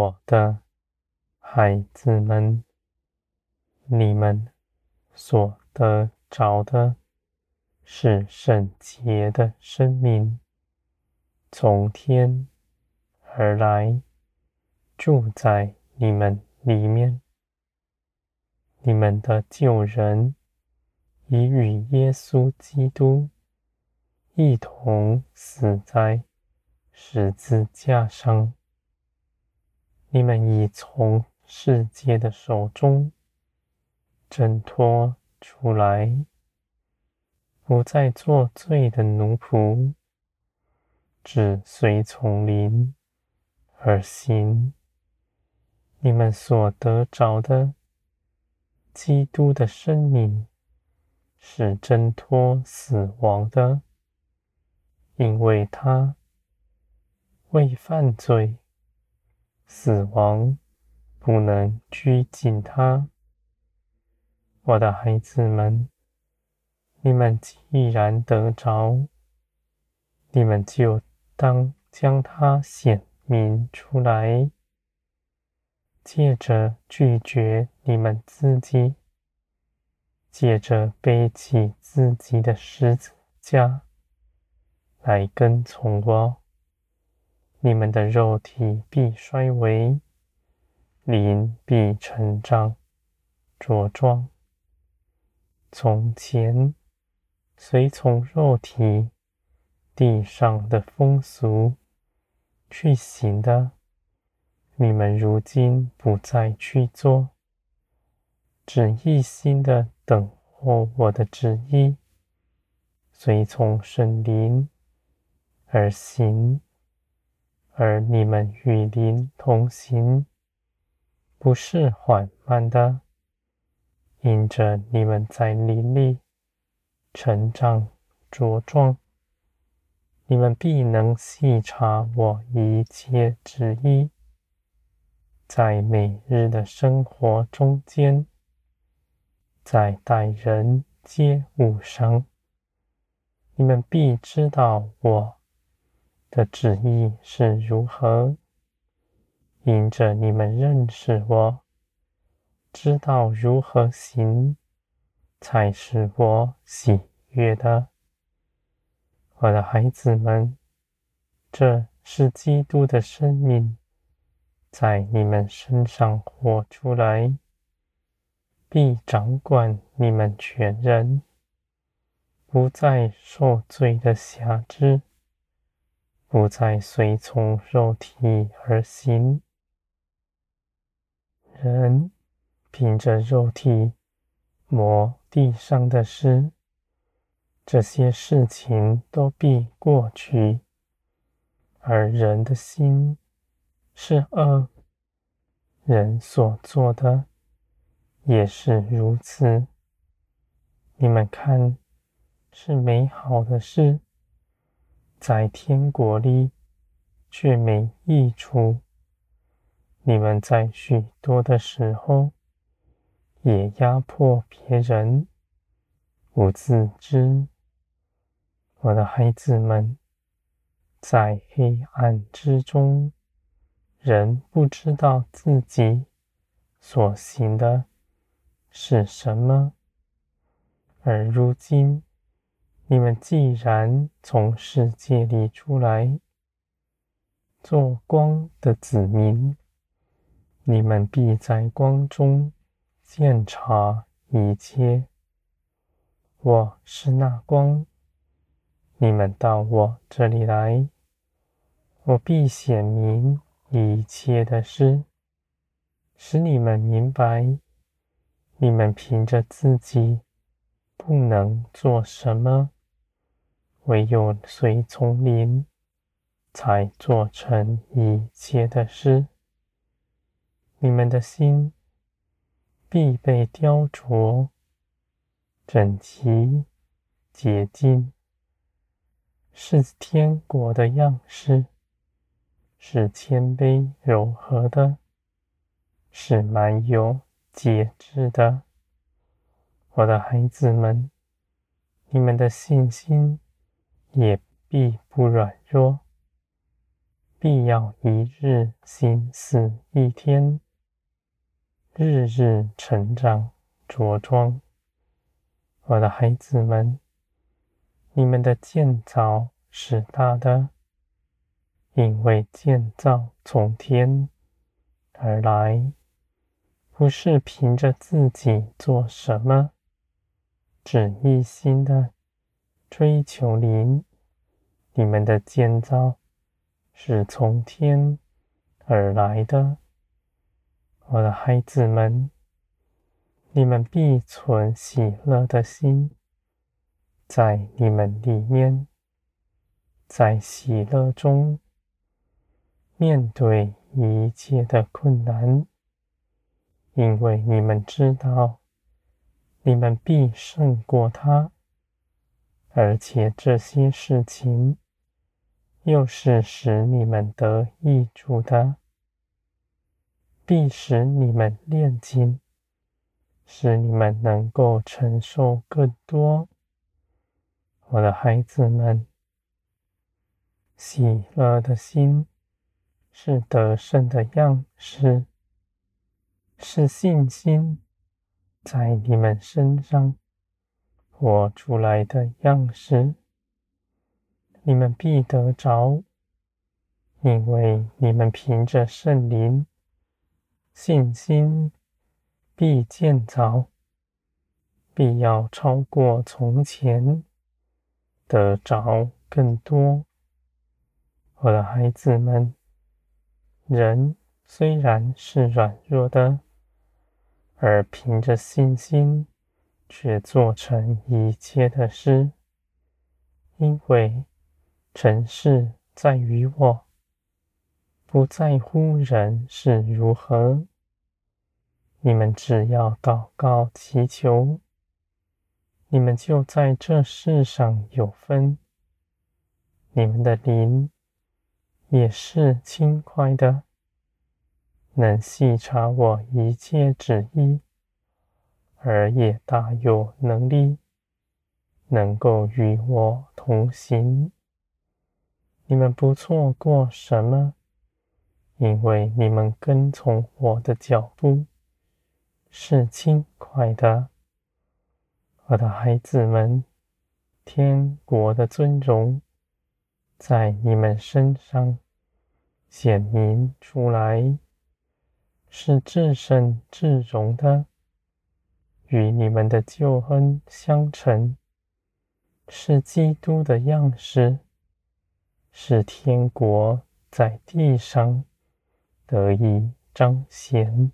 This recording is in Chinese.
我的孩子们，你们所得着的是圣洁的生命，从天而来，住在你们里面。你们的旧人已与耶稣基督一同死在十字架上。你们已从世界的手中挣脱出来，不再做罪的奴仆，只随从灵而行。你们所得着的。基督的生命是挣脱死亡的，因为他为犯罪，死亡不能拘禁他。我的孩子们，你们既然得着，你们就当将它显明出来。借着拒绝你们自己，借着背起自己的十字架来跟从我，你们的肉体必衰微，灵必成长茁壮。从前随从肉体地上的风俗去行的。你们如今不再去做，只一心的等候我的旨意，随从圣灵而行，而你们与灵同行，不是缓慢的，因着你们在灵里成长茁壮，你们必能细察我一切旨意。在每日的生活中间，在待人接物上，你们必知道我的旨意是如何。因着你们认识我，知道如何行，才是我喜悦的。我的孩子们，这是基督的生命。在你们身上活出来，必掌管你们全人，不再受罪的辖制，不再随从肉体而行。人凭着肉体磨地上的事，这些事情都必过去，而人的心。是恶，人所做的也是如此。你们看，是美好的事，在天国里却没益处。你们在许多的时候也压迫别人，不自知。我的孩子们，在黑暗之中。人不知道自己所行的是什么，而如今你们既然从世界里出来，做光的子民，你们必在光中鉴察一切。我是那光，你们到我这里来，我必显明。一切的事，使你们明白，你们凭着自己不能做什么，唯有随从灵，才做成一切的事。你们的心必被雕琢，整齐洁净，是天国的样式。是谦卑柔和的，是满有节制的。我的孩子们，你们的信心也必不软弱。必要一日心思一天，日日成长茁壮。我的孩子们，你们的建造是大的，因为建造从天而来，不是凭着自己做什么，只一心的追求灵。你们的建造是从天而来的，我的孩子们。你们必存喜乐的心，在你们里面，在喜乐中面对一切的困难，因为你们知道，你们必胜过他，而且这些事情又是使你们得益处的，必使你们炼金。使你们能够承受更多，我的孩子们，喜乐的心是得胜的样式，是信心在你们身上活出来的样式。你们必得着，因为你们凭着圣灵信心。必建造，必要超过从前，得着更多。我的孩子们，人虽然是软弱的，而凭着信心，却做成一切的事，因为成事在于我，不在乎人是如何。你们只要祷告祈求，你们就在这世上有分。你们的灵也是轻快的，能细察我一切旨意，而也大有能力，能够与我同行。你们不错过什么，因为你们跟从我的脚步。是轻快的，我的孩子们，天国的尊荣在你们身上显明出来，是至圣至荣的，与你们的救恩相称，是基督的样式，是天国在地上得以彰显。